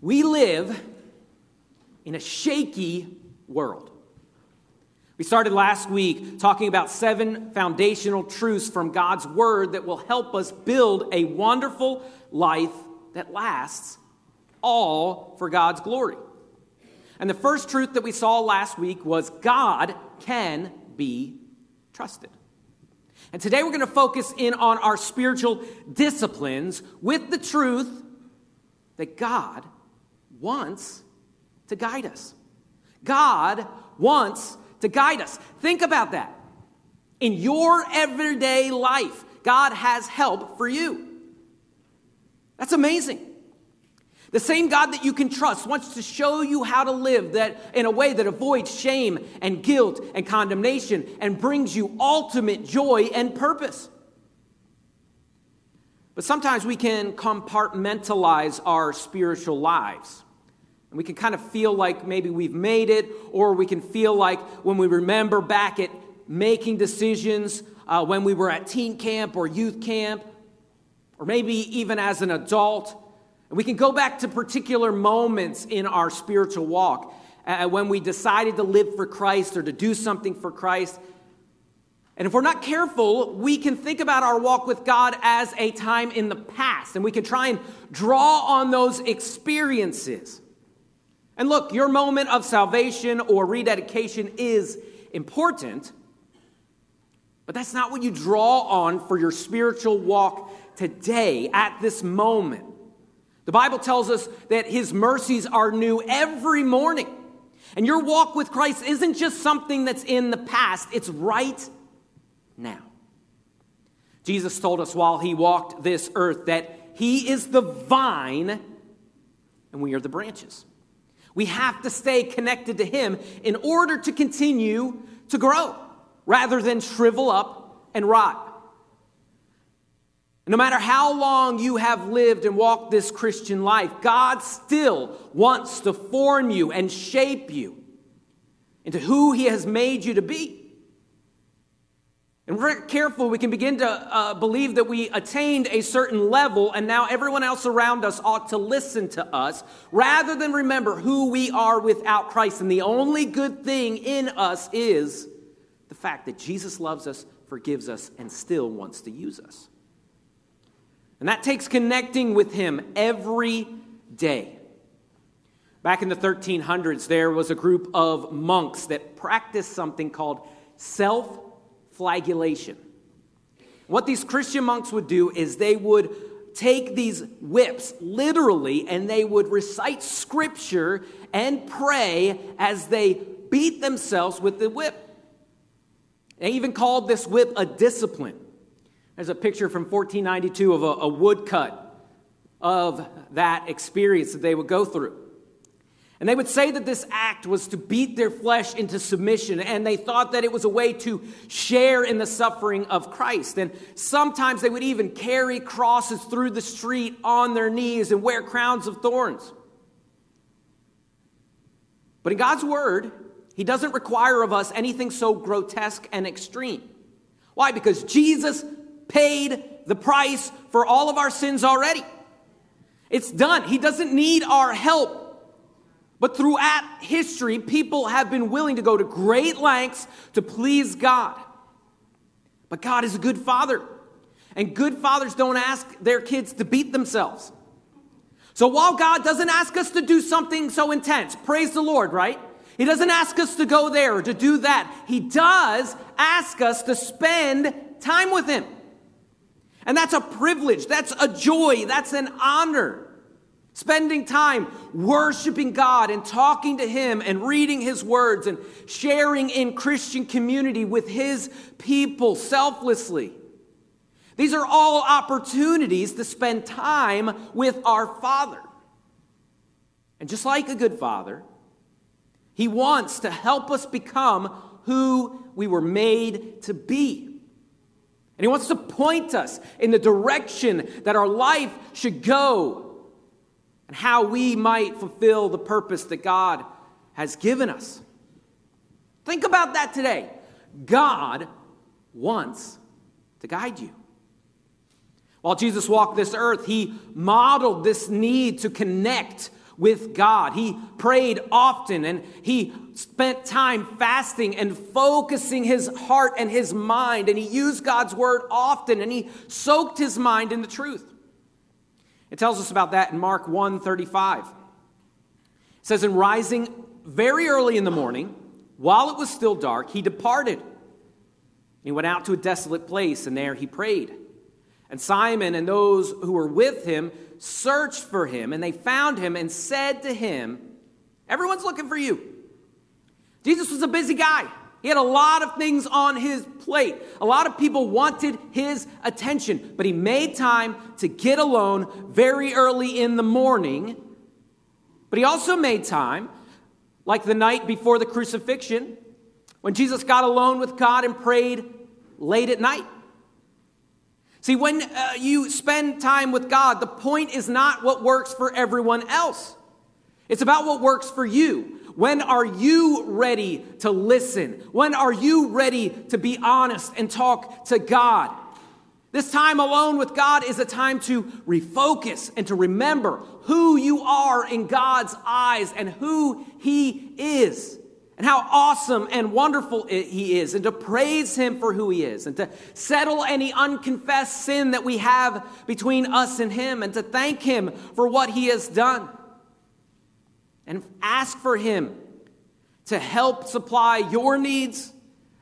We live in a shaky world. We started last week talking about seven foundational truths from God's Word that will help us build a wonderful life that lasts, all for God's glory. And the first truth that we saw last week was God can be trusted. And today we're going to focus in on our spiritual disciplines with the truth that God wants to guide us. God wants to guide us. Think about that. In your everyday life, God has help for you. That's amazing. The same God that you can trust wants to show you how to live that in a way that avoids shame and guilt and condemnation and brings you ultimate joy and purpose. But sometimes we can compartmentalize our spiritual lives. And we can kind of feel like maybe we've made it, or we can feel like when we remember back at making decisions uh, when we were at teen camp or youth camp, or maybe even as an adult and we can go back to particular moments in our spiritual walk uh, when we decided to live for Christ or to do something for Christ. And if we're not careful, we can think about our walk with God as a time in the past, and we can try and draw on those experiences. And look, your moment of salvation or rededication is important, but that's not what you draw on for your spiritual walk today, at this moment. The Bible tells us that his mercies are new every morning. And your walk with Christ isn't just something that's in the past, it's right now. Jesus told us while he walked this earth that he is the vine and we are the branches. We have to stay connected to him in order to continue to grow rather than shrivel up and rot. No matter how long you have lived and walked this Christian life, God still wants to form you and shape you into who He has made you to be. And we're careful, we can begin to uh, believe that we attained a certain level and now everyone else around us ought to listen to us rather than remember who we are without Christ. And the only good thing in us is the fact that Jesus loves us, forgives us, and still wants to use us. And that takes connecting with Him every day. Back in the 1300s, there was a group of monks that practiced something called self flagellation. What these Christian monks would do is they would take these whips literally and they would recite scripture and pray as they beat themselves with the whip. They even called this whip a discipline. There's a picture from 1492 of a, a woodcut of that experience that they would go through. And they would say that this act was to beat their flesh into submission, and they thought that it was a way to share in the suffering of Christ. And sometimes they would even carry crosses through the street on their knees and wear crowns of thorns. But in God's Word, He doesn't require of us anything so grotesque and extreme. Why? Because Jesus paid the price for all of our sins already. It's done. He doesn't need our help. But throughout history, people have been willing to go to great lengths to please God. But God is a good father. And good fathers don't ask their kids to beat themselves. So while God doesn't ask us to do something so intense, praise the Lord, right? He doesn't ask us to go there or to do that. He does ask us to spend time with Him. And that's a privilege, that's a joy, that's an honor. Spending time worshiping God and talking to Him and reading His words and sharing in Christian community with His people selflessly. These are all opportunities to spend time with our Father. And just like a good Father, He wants to help us become who we were made to be. And He wants to point us in the direction that our life should go and how we might fulfill the purpose that God has given us. Think about that today. God wants to guide you. While Jesus walked this earth, he modeled this need to connect with God. He prayed often and he spent time fasting and focusing his heart and his mind. And he used God's word often and he soaked his mind in the truth. It tells us about that in Mark 1 35. It says, In rising very early in the morning, while it was still dark, he departed. He went out to a desolate place, and there he prayed. And Simon and those who were with him searched for him, and they found him and said to him, Everyone's looking for you. Jesus was a busy guy. He had a lot of things on his plate. A lot of people wanted his attention, but he made time to get alone very early in the morning. But he also made time, like the night before the crucifixion, when Jesus got alone with God and prayed late at night. See, when uh, you spend time with God, the point is not what works for everyone else. It's about what works for you. When are you ready to listen? When are you ready to be honest and talk to God? This time alone with God is a time to refocus and to remember who you are in God's eyes and who He is and how awesome and wonderful he is, and to praise him for who he is, and to settle any unconfessed sin that we have between us and him, and to thank him for what he has done. And ask for him to help supply your needs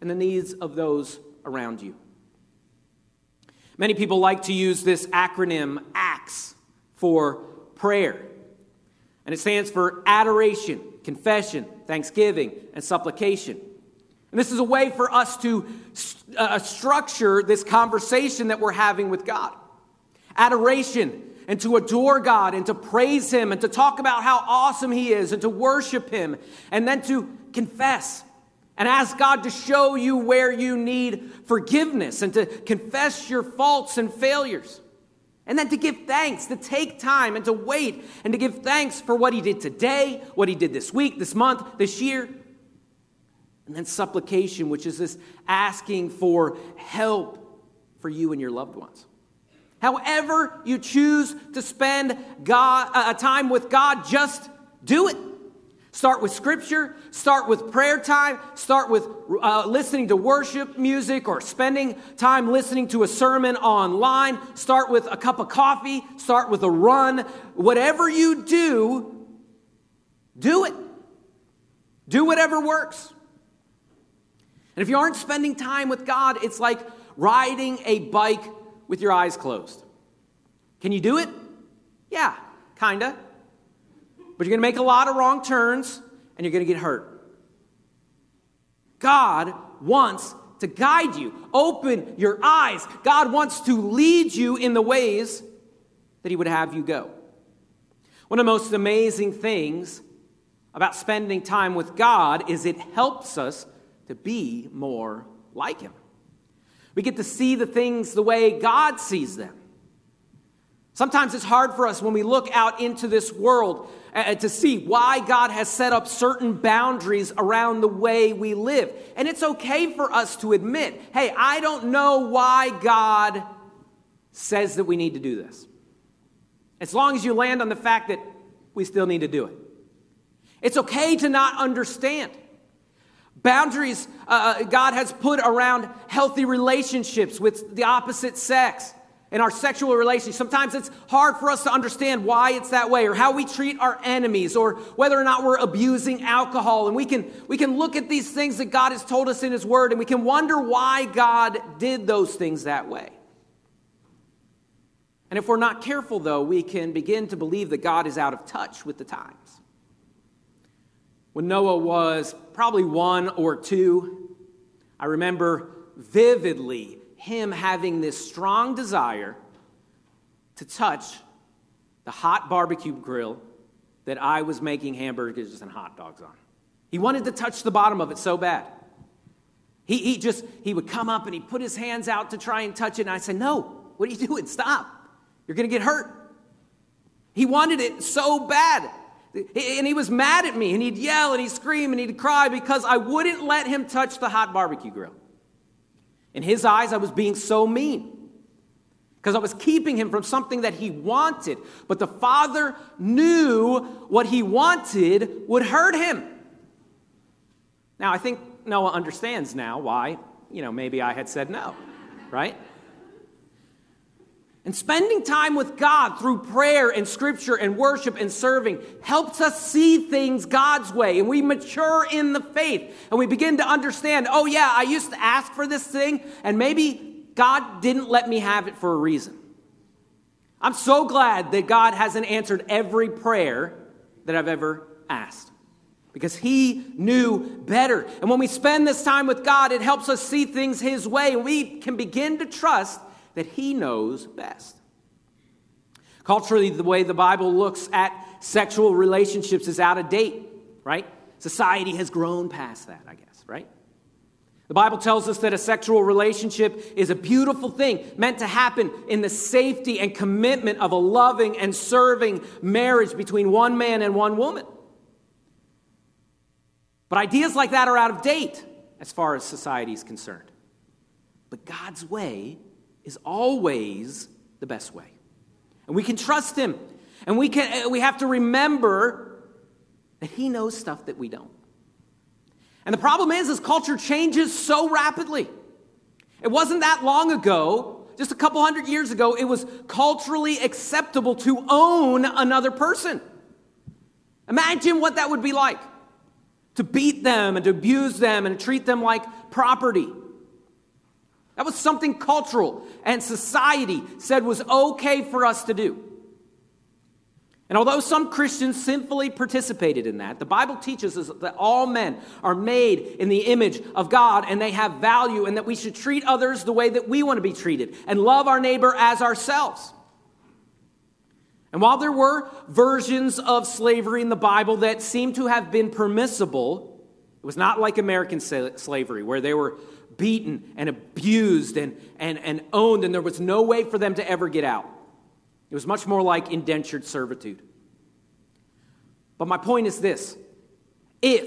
and the needs of those around you. Many people like to use this acronym ACTS for prayer, and it stands for adoration confession, thanksgiving, and supplication. And this is a way for us to uh, structure this conversation that we're having with God. Adoration, and to adore God, and to praise Him, and to talk about how awesome He is, and to worship Him, and then to confess and ask God to show you where you need forgiveness, and to confess your faults and failures. And then to give thanks, to take time and to wait and to give thanks for what he did today, what he did this week, this month, this year. And then supplication, which is this asking for help for you and your loved ones. However, you choose to spend God, uh, time with God, just do it. Start with scripture, start with prayer time, start with uh, listening to worship music or spending time listening to a sermon online, start with a cup of coffee, start with a run. Whatever you do, do it. Do whatever works. And if you aren't spending time with God, it's like riding a bike with your eyes closed. Can you do it? Yeah, kinda but you're to make a lot of wrong turns and you're to get hurt. God wants to guide you. Open your eyes. God wants to lead you in the ways that He would have you go. One of the most amazing things about spending time with God is it helps us to be more like Him. We get to see the things the way God sees them. Sometimes it's hard for us when we look out into this world uh, to see why God has set up certain boundaries around the way we live. And it's okay for us to admit, hey, I don't know why God says that we need to do this. As long as you land on the fact that we still need to do it. It's okay to not understand. Boundaries uh, uh God has put around healthy relationships with the opposite sex in our sexual relations. Sometimes it's hard for us to understand why it's that way or how we treat our enemies or whether or not we're abusing alcohol. And we can, we can look at these things that God has told us in His Word and we can wonder why God did those things that way. And if we're not careful, though, we can begin to believe that God is out of touch with the times. When Noah was probably one or two, I remember vividly him having this strong desire to touch the hot barbecue grill that I was making hamburgers and hot dogs on. He wanted to touch the bottom of it so bad. He, he just, he would come up and he'd put his hands out to try and touch it. And I said, No, what are you doing? Stop. You're going to get hurt. He wanted it so bad. And he was mad at me and he'd yell and he'd scream and he'd cry because I wouldn't let him touch the hot barbecue grill. In his eyes, I was being so mean. because I was keeping him from something that he wanted. But the father knew what he wanted would hurt him. Now, I think Noah understands now why, you know, maybe I had said no, right? And spending time with God through prayer and scripture and worship and serving helps us see things God's way. And we mature in the faith and we begin to understand oh, yeah, I used to ask for this thing, and maybe God didn't let me have it for a reason. I'm so glad that God hasn't answered every prayer that I've ever asked because He knew better. And when we spend this time with God, it helps us see things His way, and we can begin to trust that He knows best. Culturally, the way the Bible looks at sexual relationships is out of date, right? Society has grown past that, I guess, right? The Bible tells us that a sexual relationship is a beautiful thing meant to happen in the safety and commitment of a loving and serving marriage between one man and one woman. But ideas like that are out of date as far as society is concerned. But God's way is always the best way. And we can trust Him. And we, can, uh, we have to remember that He knows stuff that we don't. And the problem is, is culture changes so rapidly. It wasn't that long ago, just a couple hundred years ago, it was culturally acceptable to own another person. Imagine what that would be like to beat them and to abuse them and treat them like property. That was something cultural and society said was okay for us to do. And although some Christians sinfully participated in that, the Bible teaches us that all men are made in the image of God and they have value and that we should treat others the way that we want to be treated and love our neighbor as ourselves. And while there were versions of slavery in the Bible that seem to have been permissible, it was not like American slavery where they were beaten and abused and, and, and owned and there was no way for them to ever get out. It was much more like indentured servitude. But my point is this if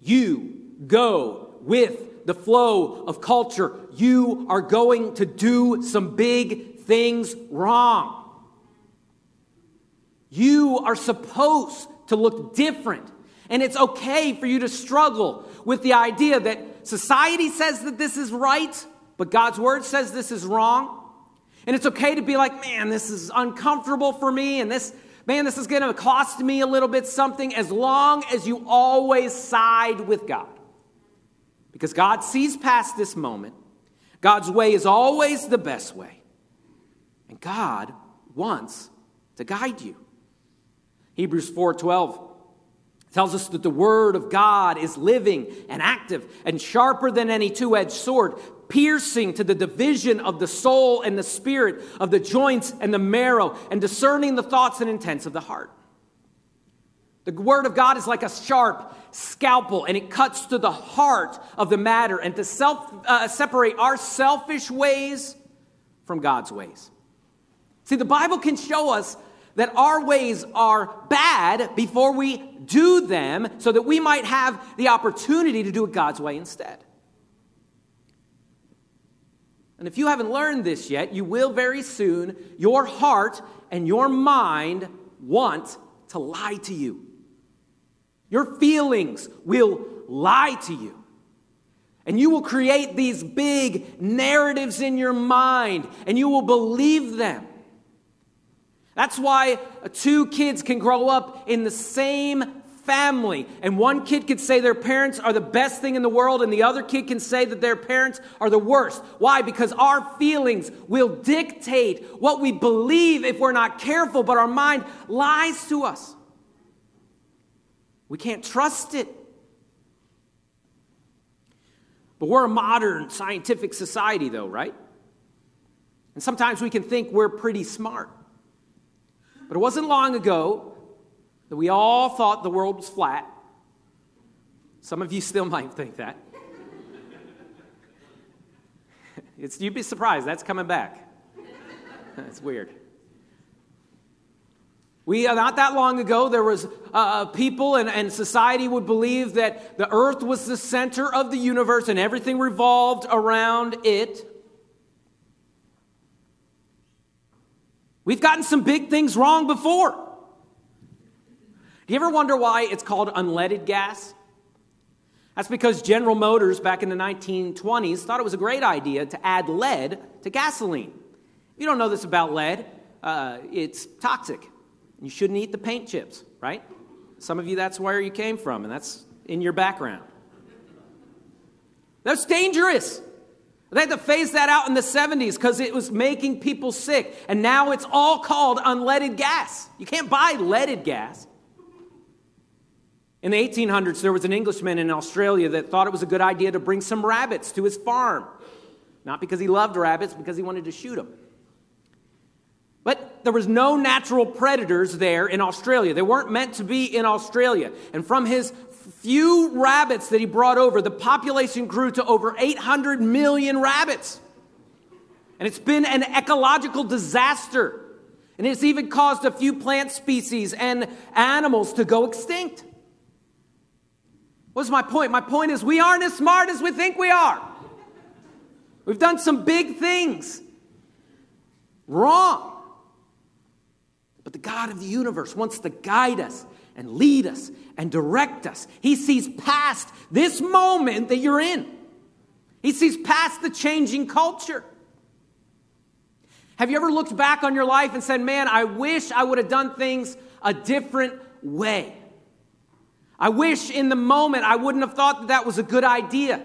you go with the flow of culture, you are going to do some big things wrong. You are supposed to look different. And it's okay for you to struggle with the idea that society says that this is right, but God's word says this is wrong. And it's okay to be like, man, this is uncomfortable for me, and this, man, this is going to cost me a little bit something, as long as you always side with God. Because God sees past this moment. God's way is always the best way. And God wants to guide you. Hebrews 4:12 tells us that the word of God is living and active and sharper than any two-edged sword, piercing to the division of the soul and the spirit, of the joints and the marrow, and discerning the thoughts and intents of the heart. The Word of God is like a sharp scalpel, and it cuts to the heart of the matter and to self, uh, separate our selfish ways from God's ways. See, the Bible can show us that our ways are bad before we do them so that we might have the opportunity to do it God's way instead. And if you haven't learned this yet, you will very soon. Your heart and your mind want to lie to you. Your feelings will lie to you. And you will create these big narratives in your mind, and you will believe them. That's why two kids can grow up in the same family. And one kid could say their parents are the best thing in the world, and the other kid can say that their parents are the worst. Why? Because our feelings will dictate what we believe if we're not careful, but our mind lies to us. We can't trust it. But we're a modern scientific society, though, right? And sometimes we can think we're pretty smart. But it wasn't long ago that we all thought the world was flat. Some of you still might think that. it's, you'd be surprised, that's coming back. That's weird. We, uh, not that long ago, there was uh, uh, people and, and society would believe that the earth was the center of the universe and everything revolved around it. We've gotten some big things wrong before. Do you ever wonder why it's called unleaded gas? That's because General Motors back in the 1920s thought it was a great idea to add lead to gasoline. If you don't know this about lead, uh, it's toxic. You shouldn't eat the paint chips, right? Some of you, that's where you came from, and that's in your background. That's dangerous. They had to phase that out in the 70s because it was making people sick. And now it's all called unleaded gas. You can't buy leaded gas. In the 1800s, there was an Englishman in Australia that thought it was a good idea to bring some rabbits to his farm. Not because he loved rabbits, because he wanted to shoot them. But there was no natural predators there in Australia. They weren't meant to be in Australia. And from his few rabbits that he brought over, the population grew to over 800 million rabbits. And it's been an ecological disaster. And it's even caused a few plant species and animals to go extinct. What's my point? My point is we aren't as smart as we think we are. We've done some big things wrong. But the God of the universe wants to guide us and lead us and direct us. He sees past this moment that you're in, He sees past the changing culture. Have you ever looked back on your life and said, Man, I wish I would have done things a different way? I wish in the moment I wouldn't have thought that that was a good idea.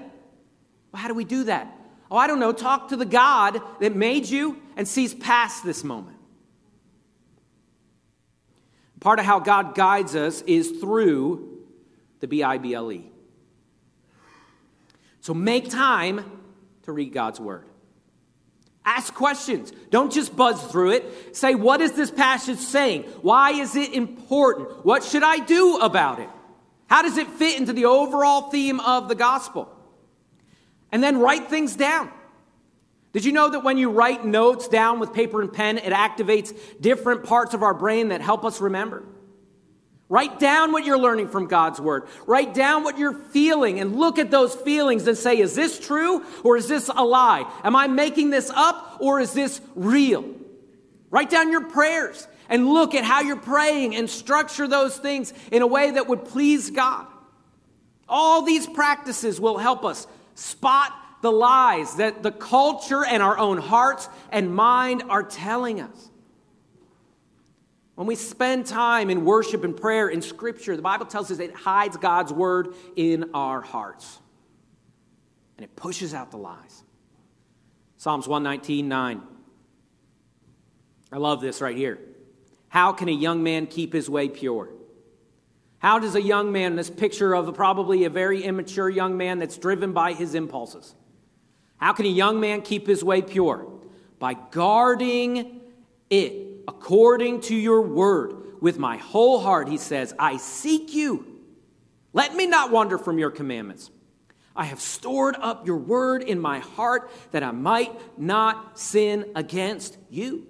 Well, how do we do that? Oh, I don't know. Talk to the God that made you and sees past this moment. Part of how God guides us is through the B I B L E. So make time to read God's Word. Ask questions. Don't just buzz through it. Say, what is this passage saying? Why is it important? What should I do about it? How does it fit into the overall theme of the gospel? And then write things down. Did you know that when you write notes down with paper and pen, it activates different parts of our brain that help us remember? Write down what you're learning from God's Word. Write down what you're feeling and look at those feelings and say, is this true or is this a lie? Am I making this up or is this real? Write down your prayers and look at how you're praying and structure those things in a way that would please God. All these practices will help us spot the lies that the culture and our own hearts and mind are telling us. When we spend time in worship and prayer in Scripture, the Bible tells us it hides God's word in our hearts and it pushes out the lies. Psalms 119 9. I love this right here. How can a young man keep his way pure? How does a young man, this picture of probably a very immature young man that's driven by his impulses, how can a young man keep his way pure? By guarding it according to your word. With my whole heart, he says, I seek you. Let me not wander from your commandments. I have stored up your word in my heart that I might not sin against you.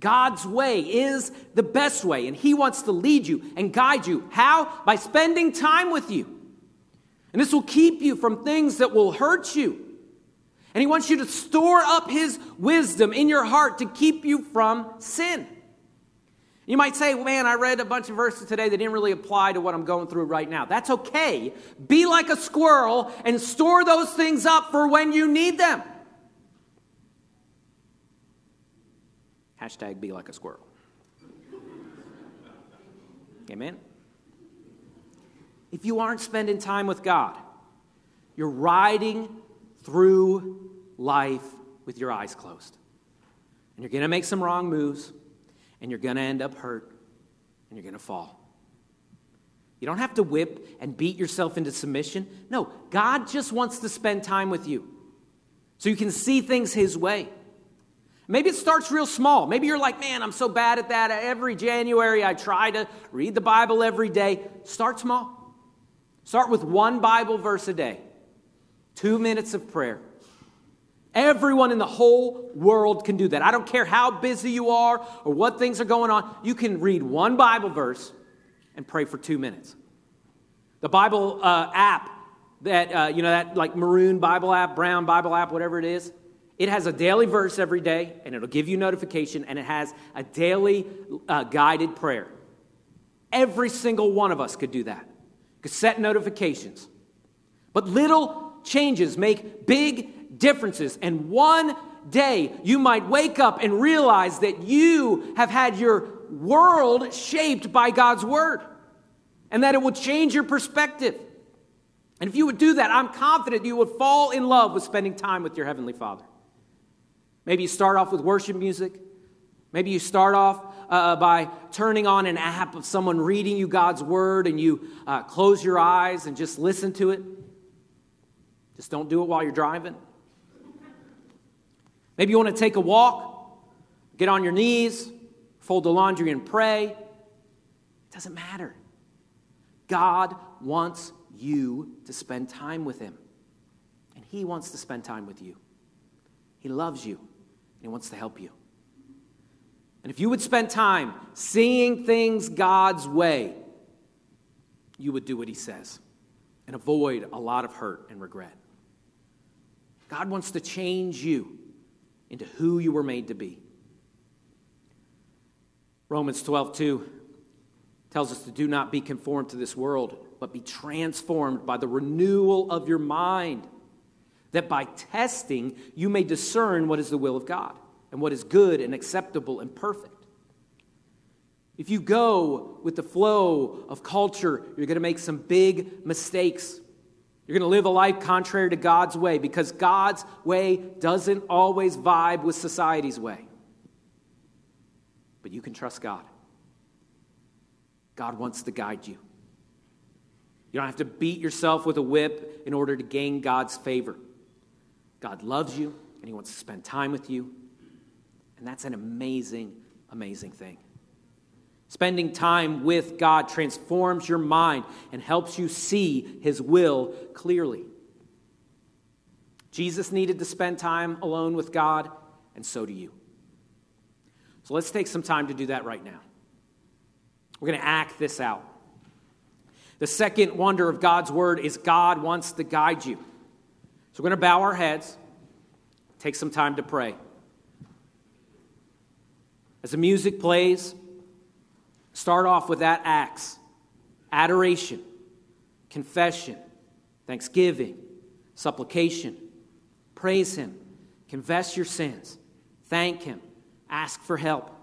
God's way is the best way, and He wants to lead you and guide you. How? By spending time with you. And this will keep you from things that will hurt you. And He wants you to store up His wisdom in your heart to keep you from sin. You might say, man, I read a bunch of verses today that didn't really apply to what I'm going through right now. That's okay. Be like a squirrel and store those things up for when you need them. Hashtag be like a squirrel. Amen? If you aren't spending time with God, you're riding through life with your eyes closed. And you're going to make some wrong moves, and you're going to end up hurt, and you're going to fall. You don't have to whip and beat yourself into submission. No, God just wants to spend time with you so you can see things His way. Maybe it starts real small. Maybe you're like, man, I'm so bad at that. Every January I try to read the Bible every day. Start small. Start with one Bible verse a day, two minutes of prayer. Everyone in the whole world can do that. I don't care how busy you are or what things are going on. You can read one Bible verse and pray for two minutes. The Bible uh, app that, uh, you know, that like maroon Bible app, brown Bible app, whatever it is, It has a daily verse every day, and it'll give you notification, and it has a daily uh, guided prayer. Every single one of us could do that, set notifications. But little changes make big differences, and one day you might wake up and realize that you have had your world shaped by God's word, and that it will change your perspective. And if you would do that, I'm confident you would fall in love with spending time with your Heavenly Father. Maybe you start off with worship music. Maybe you start off uh, by turning on an app of someone reading you God's word and you uh, close your eyes and just listen to it. Just don't do it while you're driving. Maybe you want to take a walk, get on your knees, fold the laundry and pray. It doesn't matter. God wants you to spend time with Him, and He wants to spend time with you. He loves you. And He wants to help you. And if you would spend time seeing things God's way, you would do what He says and avoid a lot of hurt and regret. God wants to change you into who you were made to be. Romans 12, 2 tells us to do not be conformed to this world, but be transformed by the renewal of your mind that by testing you may discern what is the will of God and what is good and acceptable and perfect. If you go with the flow of culture, you're going to make some big mistakes. You're going to live a life contrary to God's way because God's way doesn't always vibe with society's way. But you can trust God. God wants to guide you. You don't have to beat yourself with a whip in order to gain God's favor. God loves you and He wants to spend time with you. And that's an amazing, amazing thing. Spending time with God transforms your mind and helps you see His will clearly. Jesus needed to spend time alone with God, and so do you. So let's take some time to do that right now. We're going to act this out. The second wonder of God's word is God wants to guide you. So we're going to bow our heads, take some time to pray. As the music plays, start off with that acts adoration, confession, thanksgiving, supplication. Praise Him, confess your sins, thank Him, ask for help.